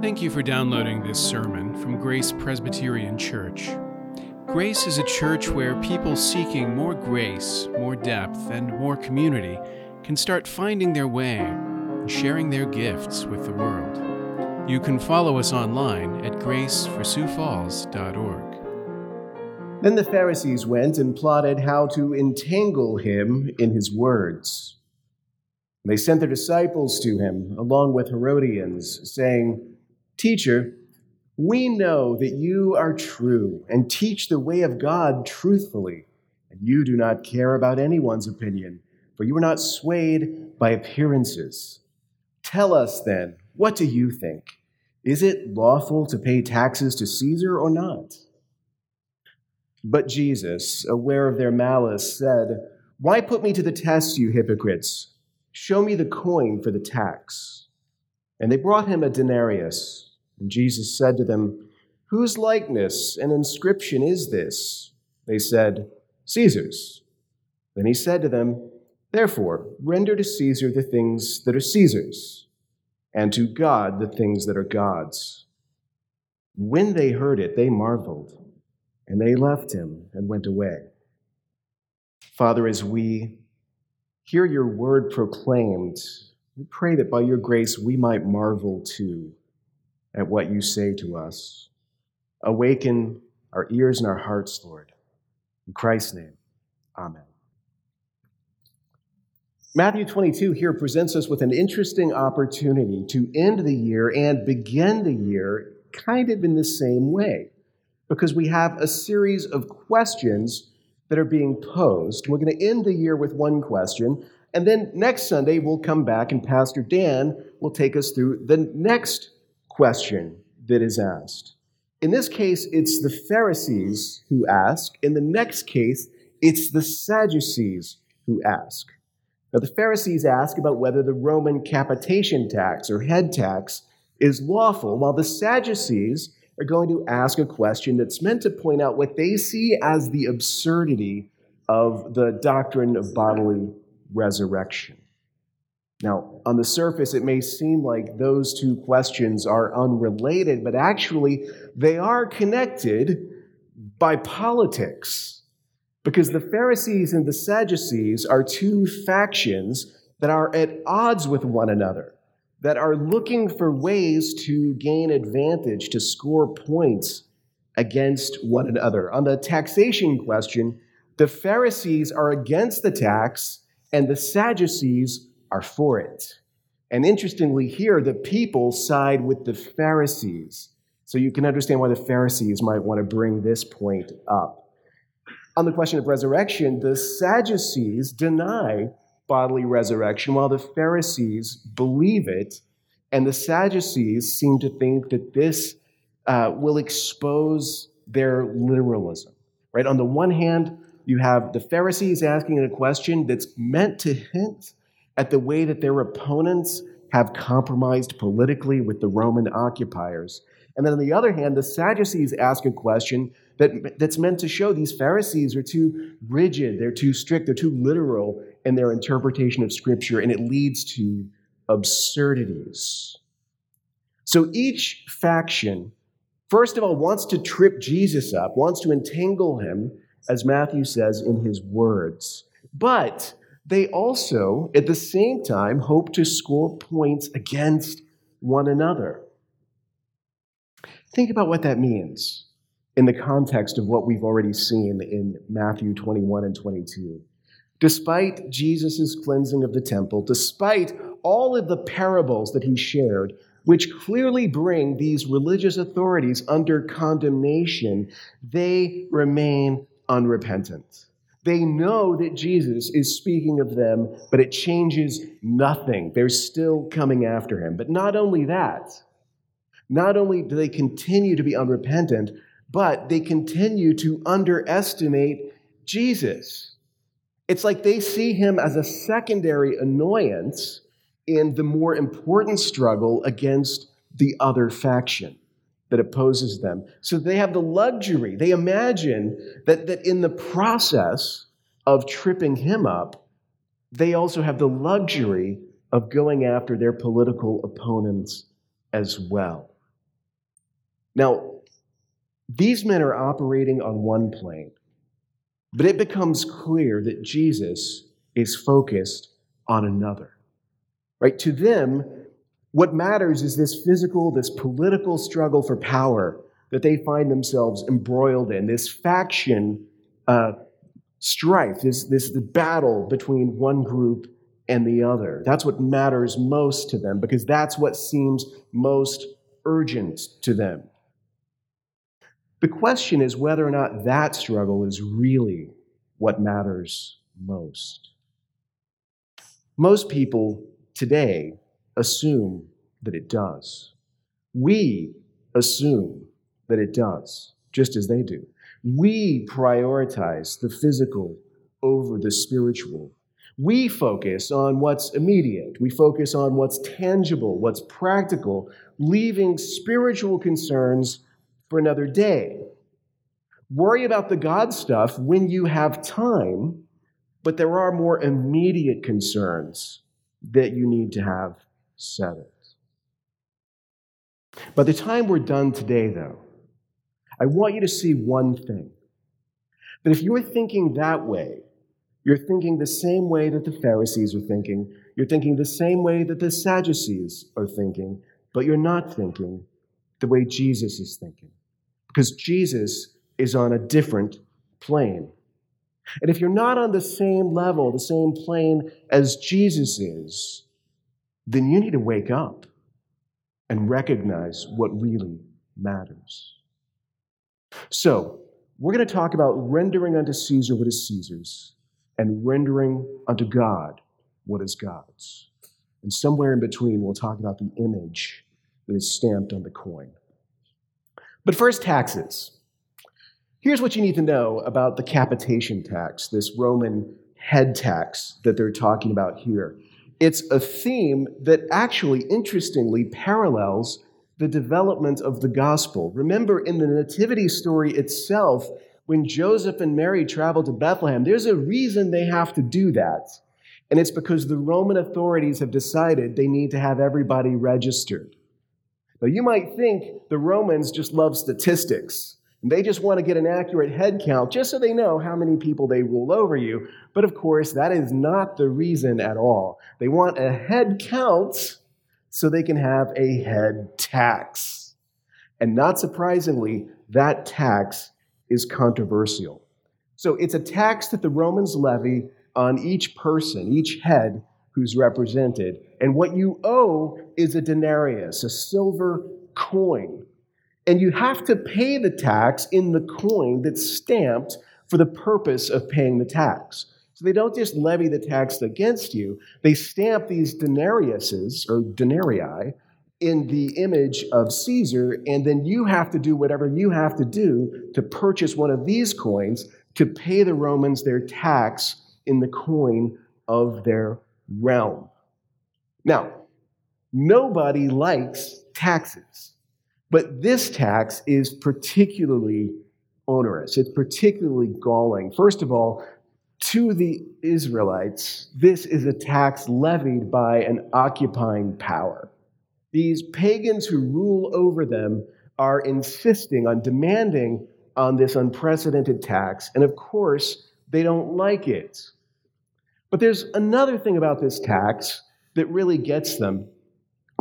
Thank you for downloading this sermon from Grace Presbyterian Church. Grace is a church where people seeking more grace, more depth, and more community can start finding their way and sharing their gifts with the world. You can follow us online at graceforsiouxfalls.org. Then the Pharisees went and plotted how to entangle him in his words. They sent their disciples to him, along with Herodians, saying, Teacher, we know that you are true and teach the way of God truthfully, and you do not care about anyone's opinion, for you are not swayed by appearances. Tell us then, what do you think? Is it lawful to pay taxes to Caesar or not? But Jesus, aware of their malice, said, Why put me to the test, you hypocrites? Show me the coin for the tax. And they brought him a denarius. And Jesus said to them, Whose likeness and inscription is this? They said, Caesar's. Then he said to them, Therefore, render to Caesar the things that are Caesar's, and to God the things that are God's. When they heard it, they marveled, and they left him and went away. Father, as we hear your word proclaimed, we pray that by your grace we might marvel too at what you say to us. Awaken our ears and our hearts, Lord. In Christ's name, amen. Matthew 22 here presents us with an interesting opportunity to end the year and begin the year kind of in the same way, because we have a series of questions that are being posed. We're going to end the year with one question, and then next Sunday we'll come back and Pastor Dan will take us through the next question that is asked. In this case, it's the Pharisees who ask. In the next case, it's the Sadducees who ask. Now, the Pharisees ask about whether the Roman capitation tax or head tax is lawful, while the Sadducees are going to ask a question that's meant to point out what they see as the absurdity of the doctrine of bodily resurrection. Now, on the surface, it may seem like those two questions are unrelated, but actually, they are connected by politics. Because the Pharisees and the Sadducees are two factions that are at odds with one another, that are looking for ways to gain advantage, to score points against one another. On the taxation question, the Pharisees are against the tax, and the Sadducees are for it. And interestingly, here, the people side with the Pharisees. So you can understand why the Pharisees might want to bring this point up. On the question of resurrection, the Sadducees deny bodily resurrection, while the Pharisees believe it. And the Sadducees seem to think that this uh, will expose their literalism. Right? On the one hand, you have the Pharisees asking a question that's meant to hint at the way that their opponents have compromised politically with the Roman occupiers. And then on the other hand, the Sadducees ask a question that, that's meant to show these Pharisees are too rigid, they're too strict, they're too literal in their interpretation of Scripture, and it leads to absurdities. So each faction, first of all, wants to trip Jesus up, wants to entangle him, as Matthew says in his words. But they also, at the same time, hope to score points against one another. Think about what that means in the context of what we've already seen in Matthew 21 and 22. Despite Jesus' cleansing of the temple, despite all of the parables that he shared, which clearly bring these religious authorities under condemnation, they remain unrepentant. They know that Jesus is speaking of them, but it changes nothing. They're still coming after him. But not only that, not only do they continue to be unrepentant, but they continue to underestimate Jesus. It's like they see him as a secondary annoyance in the more important struggle against the other faction that opposes them. So they have the luxury, they imagine that, that in the process of tripping him up, they also have the luxury of going after their political opponents as well. Now, these men are operating on one plane, but it becomes clear that Jesus is focused on another. Right? To them, what matters is this physical, this political struggle for power that they find themselves embroiled in, this faction uh, strife, this, this the battle between one group and the other. That's what matters most to them because that's what seems most urgent to them. The question is whether or not that struggle is really what matters most. Most people today assume that it does. We assume that it does, just as they do. We prioritize the physical over the spiritual. We focus on what's immediate. We focus on what's tangible, what's practical, leaving spiritual concerns for another day. Worry about the God stuff when you have time, but there are more immediate concerns that you need to have settled. By the time we're done today, though, I want you to see one thing. That if you're thinking that way, you're thinking the same way that the Pharisees are thinking, you're thinking the same way that the Sadducees are thinking, but you're not thinking the way Jesus is thinking. Because Jesus is on a different plane. And if you're not on the same level, the same plane as Jesus is, then you need to wake up and recognize what really matters. So, we're going to talk about rendering unto Caesar what is Caesar's and rendering unto God what is God's. And somewhere in between, we'll talk about the image that is stamped on the coin. But first, taxes. Here's what you need to know about the capitation tax, this Roman head tax that they're talking about here. It's a theme that actually, interestingly, parallels the development of the gospel. Remember, in the nativity story itself, when Joseph and Mary travel to Bethlehem, there's a reason they have to do that. And it's because the Roman authorities have decided they need to have everybody registered. Now, you might think the Romans just love statistics. And they just want to get an accurate head count just so they know how many people they rule over you. But of course, that is not the reason at all. They want a head count so they can have a head tax. And not surprisingly, that tax is controversial. So it's a tax that the Romans levy on each person, each head who's represented. And what you owe is a denarius, a silver coin. And you have to pay the tax in the coin that's stamped for the purpose of paying the tax. So they don't just levy the tax against you, they stamp these denariuses or denarii in the image of Caesar, and then you have to do whatever you have to do to purchase one of these coins to pay the Romans their tax in the coin of their realm. Now, nobody likes taxes, but this tax is particularly onerous. It's particularly galling. First of all, to the Israelites, this is a tax levied by an occupying power. These pagans who rule over them are insisting on demanding on this unprecedented tax, and of course, they don't like it. But there's another thing about this tax that really gets them,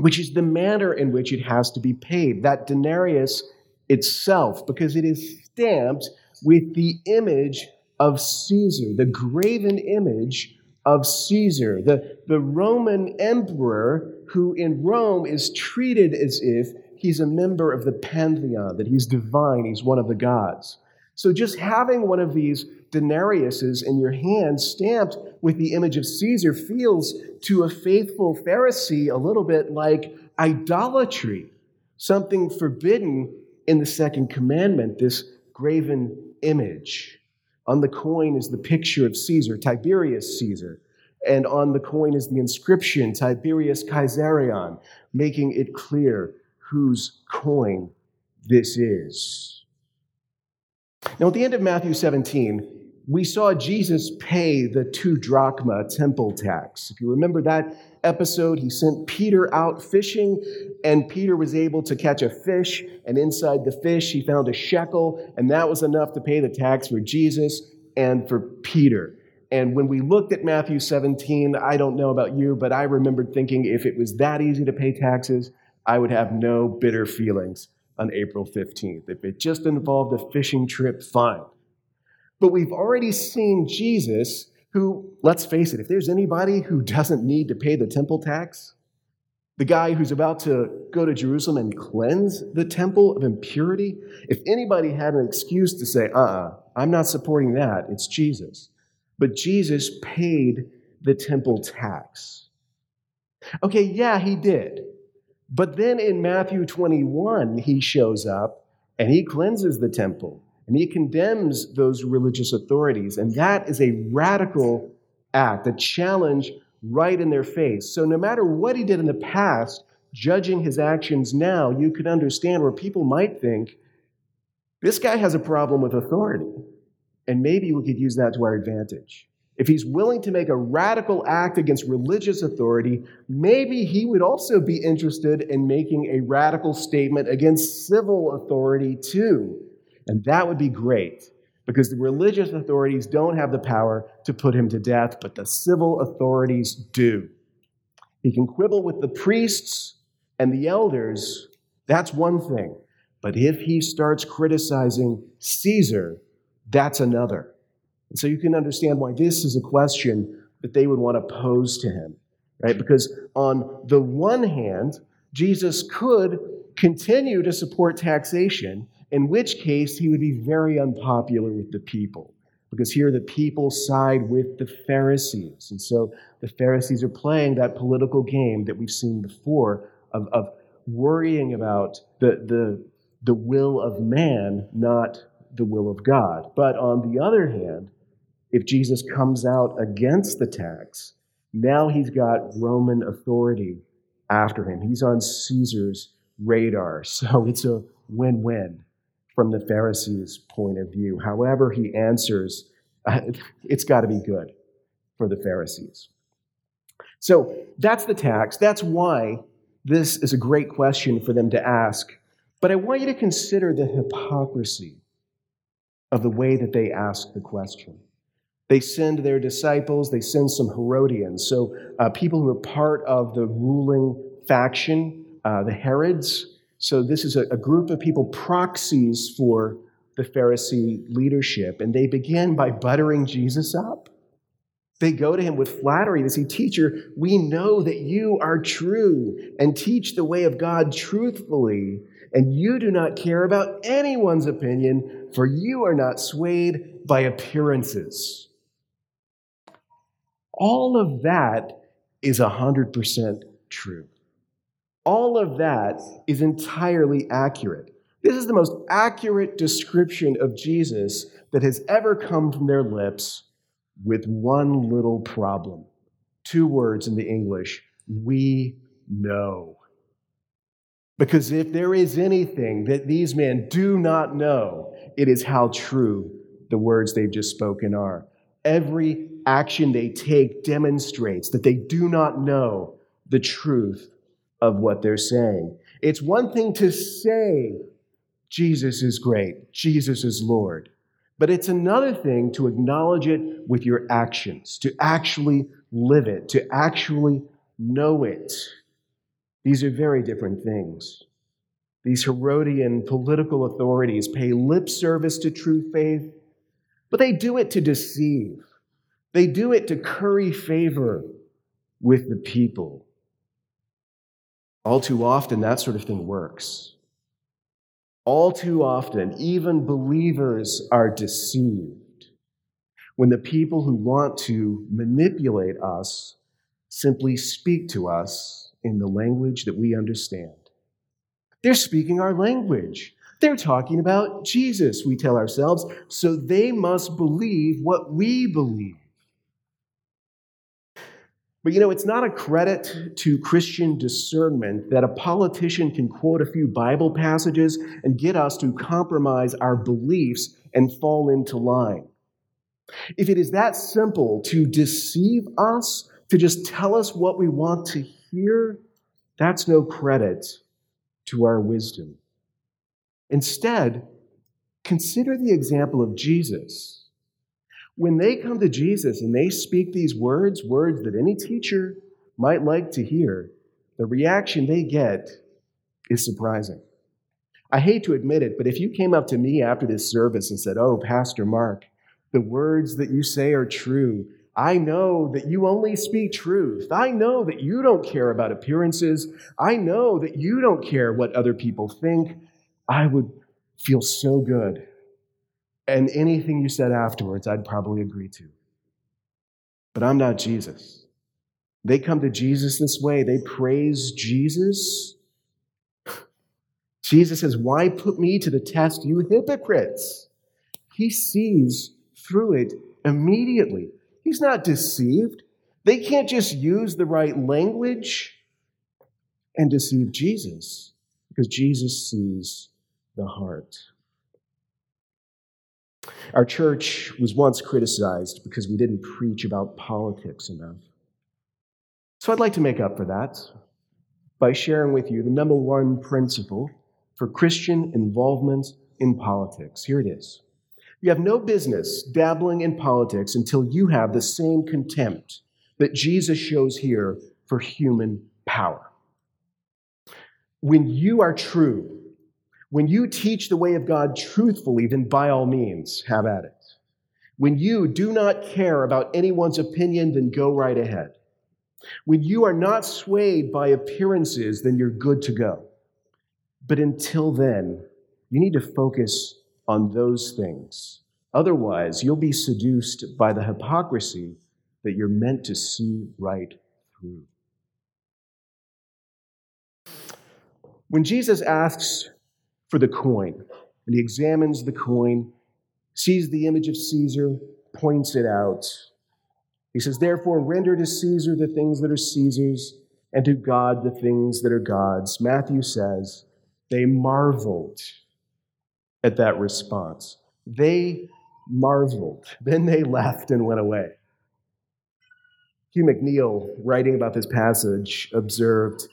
which is the manner in which it has to be paid. That denarius itself, because it is stamped with the image of Caesar, the graven image of Caesar, the, the Roman emperor who in Rome is treated as if he's a member of the pantheon, that he's divine, he's one of the gods. So just having one of these denariuses in your hand stamped with the image of Caesar feels to a faithful Pharisee a little bit like idolatry, something forbidden in the second commandment, this graven image. On the coin is the picture of Caesar, Tiberius Caesar. And on the coin is the inscription, Tiberius Caesarion, making it clear whose coin this is. Now, at the end of Matthew 17, we saw Jesus pay the two drachma temple tax. If you remember that episode, he sent Peter out fishing, and Peter was able to catch a fish, and inside the fish, he found a shekel, and that was enough to pay the tax for Jesus and for Peter. And when we looked at Matthew 17, I don't know about you, but I remembered thinking if it was that easy to pay taxes, I would have no bitter feelings on April 15th. If it just involved a fishing trip, fine. But we've already seen Jesus, who, let's face it, if there's anybody who doesn't need to pay the temple tax, the guy who's about to go to Jerusalem and cleanse the temple of impurity, if anybody had an excuse to say, uh uh-uh, uh, i am not supporting that, it's Jesus. But Jesus paid the temple tax. Okay, yeah, he did. But then in Matthew 21, he shows up and he cleanses the temple and he condemns those religious authorities. And that is a radical act, a challenge right in their face. So, no matter what he did in the past, judging his actions now, you could understand where people might think this guy has a problem with authority. And maybe we could use that to our advantage. If he's willing to make a radical act against religious authority, maybe he would also be interested in making a radical statement against civil authority too. And that would be great because the religious authorities don't have the power to put him to death, but the civil authorities do. He can quibble with the priests and the elders, that's one thing. But if he starts criticizing Caesar, that's another. And so you can understand why this is a question that they would want to pose to him, right? Because on the one hand, Jesus could continue to support taxation in which case he would be very unpopular with the people. Because here the people side with the Pharisees. And so the Pharisees are playing that political game that we've seen before of, of worrying about the, the, the will of man, not the will of God. But on the other hand, if Jesus comes out against the tax, now he's got Roman authority after him. He's on Caesar's radar. So it's a win win from the Pharisees' point of view. However, he answers, it's got to be good for the Pharisees. So that's the tax. That's why this is a great question for them to ask. But I want you to consider the hypocrisy of the way that they ask the question. They send their disciples, they send some Herodians, so uh, people who are part of the ruling faction, uh, the Herods, so, this is a, a group of people, proxies for the Pharisee leadership, and they begin by buttering Jesus up. They go to him with flattery. They say, Teacher, we know that you are true and teach the way of God truthfully, and you do not care about anyone's opinion, for you are not swayed by appearances. All of that is 100% true. All of that is entirely accurate. This is the most accurate description of Jesus that has ever come from their lips with one little problem. Two words in the English we know. Because if there is anything that these men do not know, it is how true the words they've just spoken are. Every action they take demonstrates that they do not know the truth of what they're saying. It's one thing to say, Jesus is great, Jesus is Lord. But it's another thing to acknowledge it with your actions, to actually live it, to actually know it. These are very different things. These Herodian political authorities pay lip service to true faith, but they do it to deceive. They do it to curry favor with the people. All too often, that sort of thing works. All too often, even believers are deceived when the people who want to manipulate us simply speak to us in the language that we understand. They're speaking our language. They're talking about Jesus, we tell ourselves, so they must believe what we believe. But you know, it's not a credit to Christian discernment that a politician can quote a few Bible passages and get us to compromise our beliefs and fall into line. if it is that simple to deceive us, to just tell us what we want to hear, that's no credit to our wisdom. Instead, consider the example of Jesus. When they come to Jesus and they speak these words, words that any teacher might like to hear, the reaction they get is surprising. I hate to admit it, but if you came up to me after this service and said, Oh, Pastor Mark, the words that you say are true. I know that you only speak truth. I know that you don't care about appearances. I know that you don't care what other people think. I would feel so good. And anything you said afterwards, I'd probably agree to. But I'm not Jesus. They come to Jesus this way, they praise Jesus. Jesus says, Why put me to the test, you hypocrites? He sees through it immediately. He's not deceived. They can't just use the right language and deceive Jesus because Jesus sees the heart. Our church was once criticized because we didn't preach about politics enough. So I'd like to make up for that by sharing with you the number one principle for Christian involvement in politics. Here it is you have no business dabbling in politics until you have the same contempt that Jesus shows here for human power. When you are true, when you teach the way of God truthfully, then by all means, have at it. When you do not care about anyone's opinion, then go right ahead. When you are not swayed by appearances, then you're good to go. But until then, you need to focus on those things. Otherwise, you'll be seduced by the hypocrisy that you're meant to see right through. When Jesus asks for the coin, and he examines the coin, sees the image of Caesar, points it out, he says, Therefore, render to Caesar the things that are Caesar's, and to God the things that are God's. Matthew says, They marveled at that response. They marveled. Then they left and went away. Hugh McNeile, writing about this passage, observed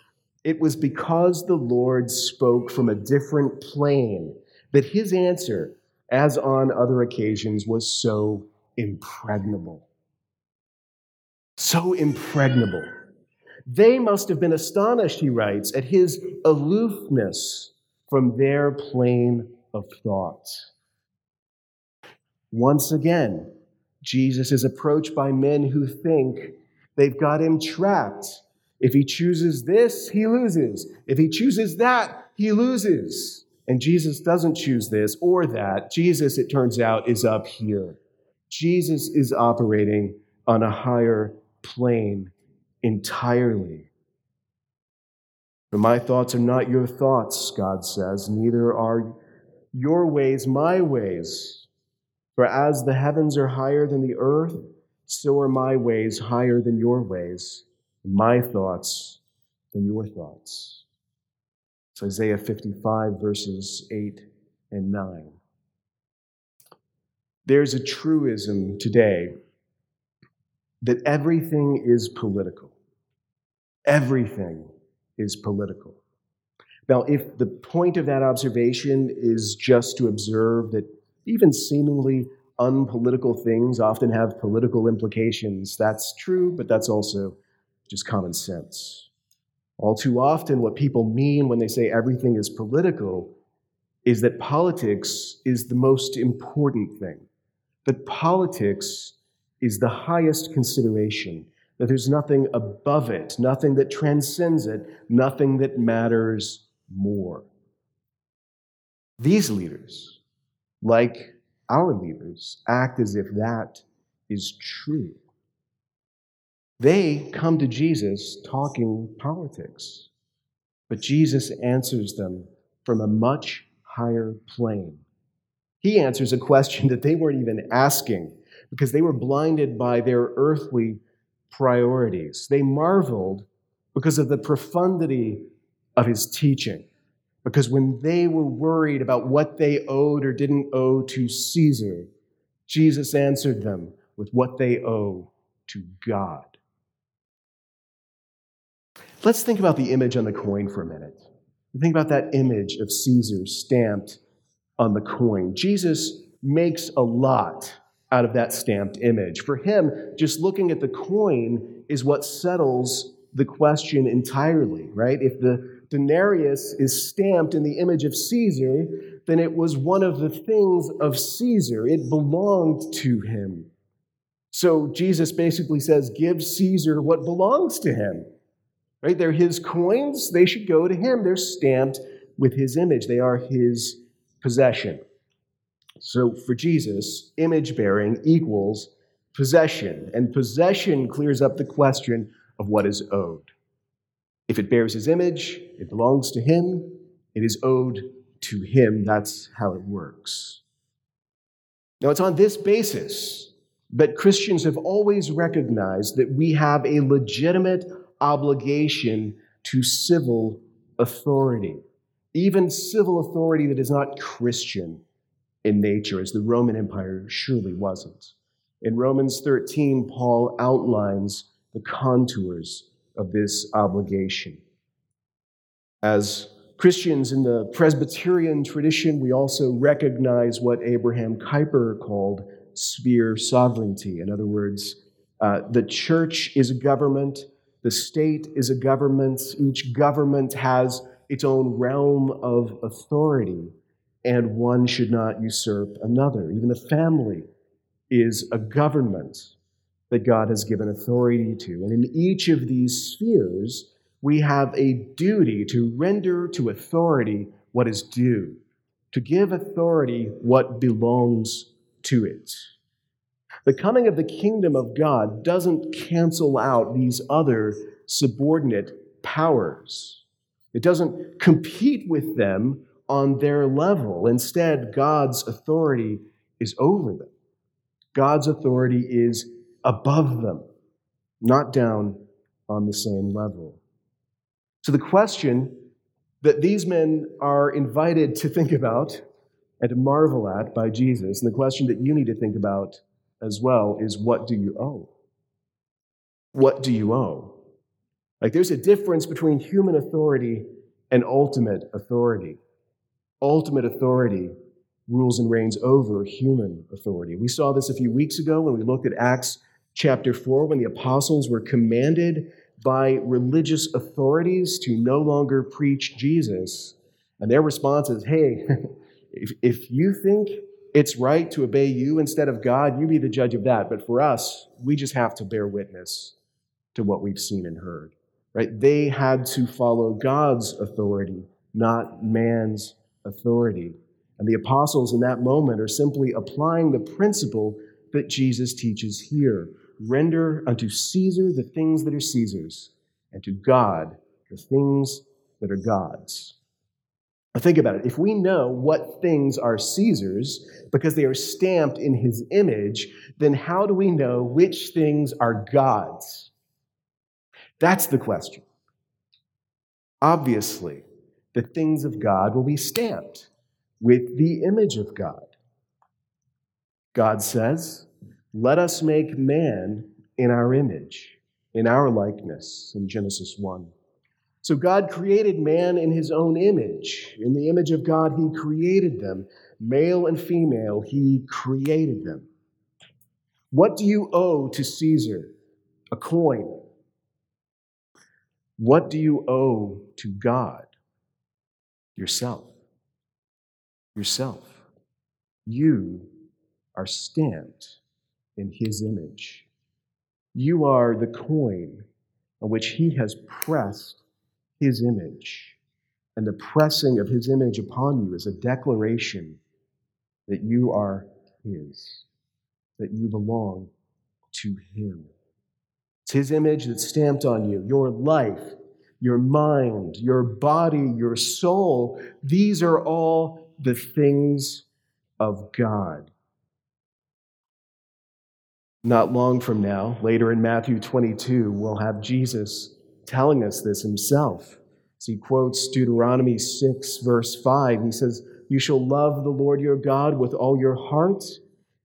it was because the Lord spoke from a different plane that his answer, as on other occasions, was so impregnable. So impregnable. They must have been astonished, he writes, at his aloofness from their plane of thought. Once again, Jesus is approached by men who think they've got him trapped. If he chooses this, he loses. If he chooses that, he loses. And Jesus doesn't choose this or that. Jesus, it turns out, is up here. Jesus is operating on a higher plane entirely. For my thoughts are not your thoughts, God says, neither are your ways my ways. For as the heavens are higher than the earth, so are my ways higher than your ways, my thoughts than your thoughts. It's Isaiah 55, verses 8 and 9. There's a truism today that everything is political. Everything is political. Now, if the point of that observation is just to observe that even seemingly unpolitical things often have political implications. That's true, but that's also just common sense. All too often, what people mean when they say everything is political is that politics is the most important thing, that politics is the highest consideration, that there's nothing above it, nothing that transcends it, nothing that matters more. These leaders, like our leaders, act as if that is true. They come to Jesus talking politics, but Jesus answers them from a much higher plane. He answers a question that they weren't even asking because they were blinded by their earthly priorities. They marveled because of the profundity of his teaching. Because when they were worried about what they owed or didn't owe to Caesar, Jesus answered them with what they owe to God. Let's think about the image on the coin for a minute. Think about that image of Caesar stamped on the coin. Jesus makes a lot out of that stamped image. For him, just looking at the coin is what settles the question entirely, right? If the denarius is stamped in the image of Caesar, then it was one of the things of Caesar. It belonged to him. So Jesus basically says, Give Caesar what belongs to him. Right? They're his coins, they should go to him. They're stamped with his image, they are his possession. So for Jesus, image bearing equals possession, and possession clears up the question of what is owed. If it bears his image, it belongs to him, it is owed to him. That's how it works. Now, it's on this basis that Christians have always recognized that we have a legitimate obligation to civil authority, even civil authority that is not Christian in nature, as the Roman Empire surely wasn't. In Romans 13, Paul outlines the contours of this obligation. As Christians in the Presbyterian tradition, we also recognize what Abraham Kuyper called sphere sovereignty. In other words, uh, the church is a government, the state is a government, each government has its own realm of authority, and one should not usurp another. Even the family is a government that God has given authority to. And in each of these spheres, we have a duty to render to authority what is due, to give authority what belongs to it. The coming of the kingdom of God doesn't cancel out these other subordinate powers. It doesn't compete with them on their level. Instead, God's authority is over them. God's authority is above them, not down on the same level. So, the question that these men are invited to think about and to marvel at by Jesus, and the question that you need to think about as well, is what do you owe? What do you owe? Like, there's a difference between human authority and ultimate authority. Ultimate authority rules and reigns over human authority. We saw this a few weeks ago when we looked at Acts chapter 4 when the apostles were commanded by religious authorities to no longer preach Jesus. And their response is hey, if, if you think it's right to obey you instead of God, you be the judge of that. But for us, we just have to bear witness to what we've seen and heard. Right? They had to follow God's authority, not man's authority. And the apostles in that moment are simply applying the principle that Jesus teaches here render unto Caesar the things that are Caesar's, and to God the things that are God's. Think about it. If we know what things are Caesar's because they are stamped in his image, then how do we know which things are God's? That's the question. Obviously, the things of God will be stamped with the image of God. God says, let us make man in our image, in our likeness, in Genesis 1. So God created man in his own image. In the image of God, he created them. Male and female, he created them. What do you owe to Caesar? A coin. What do you owe to God? Yourself. Yourself. You are stamped in his image. You are the coin on which he has pressed his image. And the pressing of his image upon you is a declaration that you are his, that you belong to him. It's his image that's stamped on you. Your life, your mind, your body, your soul, these are all the things of God. Not long from now, later in Matthew 22, we'll have Jesus telling us this himself. As he quotes Deuteronomy 6, verse 5, he says, You shall love the Lord your God with all your heart,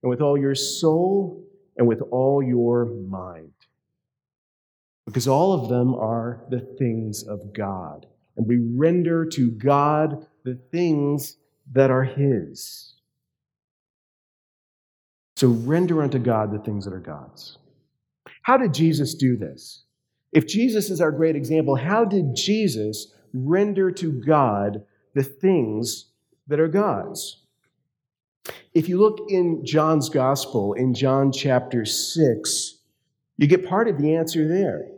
and with all your soul and with all your mind. Because all of them are the things of God. And we render to God the things that are His. So render unto God the things that are God's. How did Jesus do this? If Jesus is our great example, how did Jesus render to God the things that are God's? If you look in John's gospel, in John chapter 6, you get part of the answer there.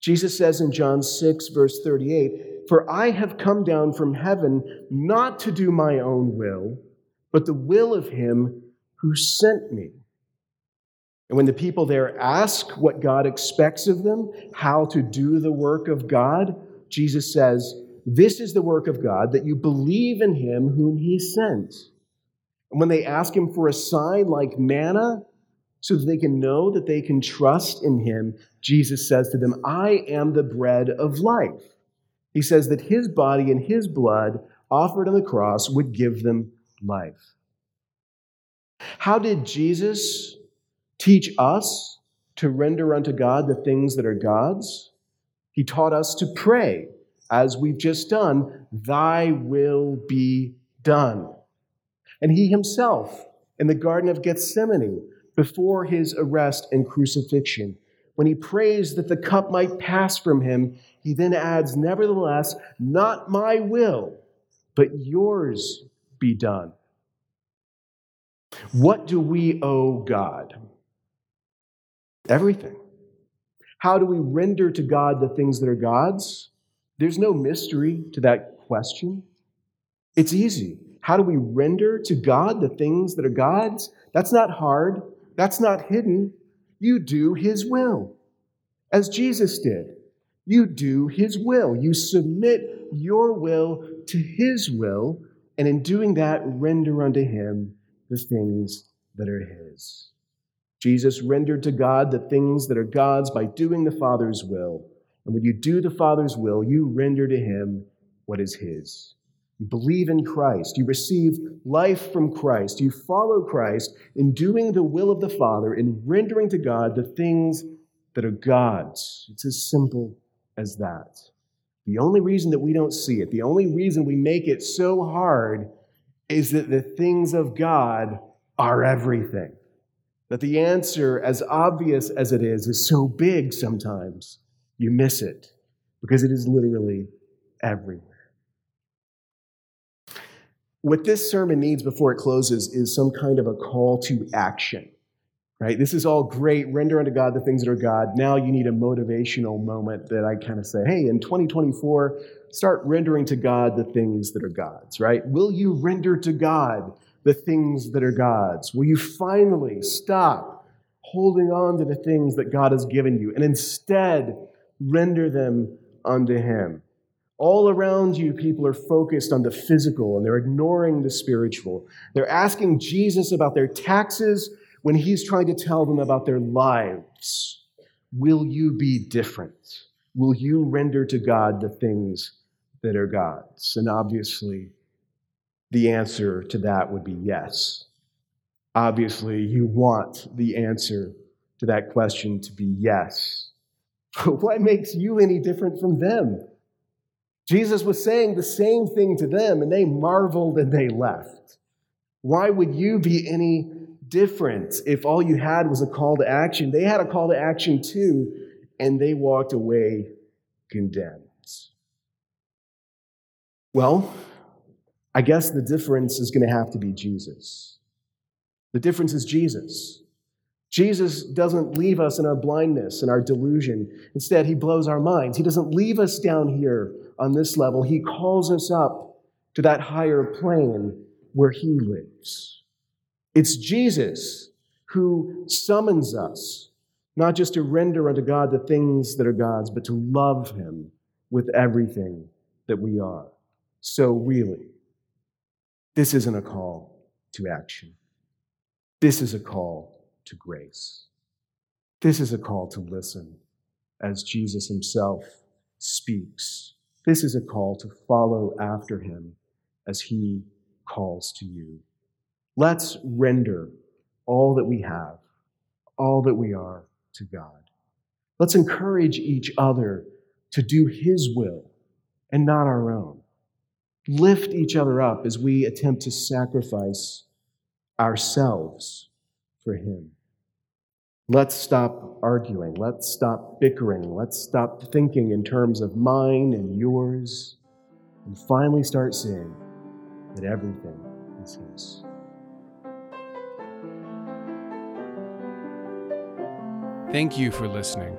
Jesus says in John 6, verse 38, For I have come down from heaven not to do my own will, but the will of him who sent me. And when the people there ask what God expects of them, how to do the work of God, Jesus says, This is the work of God, that you believe in him whom he sent. And when they ask him for a sign like manna, so that they can know that they can trust in him, Jesus says to them, I am the bread of life. He says that his body and his blood offered on the cross would give them life. How did Jesus teach us to render unto God the things that are God's? He taught us to pray, as we've just done, Thy will be done. And he himself, in the Garden of Gethsemane, before his arrest and crucifixion, when he prays that the cup might pass from him, he then adds, Nevertheless, not my will, but yours be done. What do we owe God? Everything. How do we render to God the things that are God's? There's no mystery to that question. It's easy. How do we render to God the things that are God's? That's not hard. That's not hidden. You do His will, as Jesus did. You do His will. You submit your will to His will, and in doing that, render unto Him the things that are His. Jesus rendered to God the things that are God's by doing the Father's will. And when you do the Father's will, you render to Him what is His. You believe in Christ. You receive life from Christ. You follow Christ in doing the will of the Father, in rendering to God the things that are God's. It's as simple as that. The only reason that we don't see it, the only reason we make it so hard, is that the things of God are everything. That the answer, as obvious as it is, is so big sometimes you miss it because it is literally everywhere. What this sermon needs before it closes is some kind of a call to action. Right? This is all great. Render unto God the things that are God. Now you need a motivational moment that I kind of say, hey, in 2024, start rendering to God the things that are God's, right? Will you render to God the things that are God's? Will you finally stop holding on to the things that God has given you and instead render them unto Him? All around you, people are focused on the physical and they're ignoring the spiritual. They're asking Jesus about their taxes when he's trying to tell them about their lives. Will you be different? Will you render to God the things that are God's? And obviously, the answer to that would be yes. Obviously, you want the answer to that question to be yes. But what makes you any different from them? Jesus was saying the same thing to them, and they marveled and they left. Why would you be any different if all you had was a call to action? They had a call to action too, and they walked away condemned. Well, I guess the difference is going to have to be Jesus. The difference is Jesus. Jesus doesn't leave us in our blindness and our delusion. Instead, he blows our minds. He doesn't leave us down here on this level. He calls us up to that higher plane where he lives. It's Jesus who summons us not just to render unto God the things that are God's, but to love him with everything that we are. So, really, this isn't a call to action. This is a call to grace. This is a call to listen as Jesus himself speaks this is a call to follow after him as he calls to you. Let's render all that we have, all that we are to God. Let's encourage each other to do His will and not our own. Lift each other up as we attempt to sacrifice ourselves for Him. Let's stop arguing. Let's stop bickering. Let's stop thinking in terms of mine and yours. And finally start seeing that everything is His. Thank you for listening.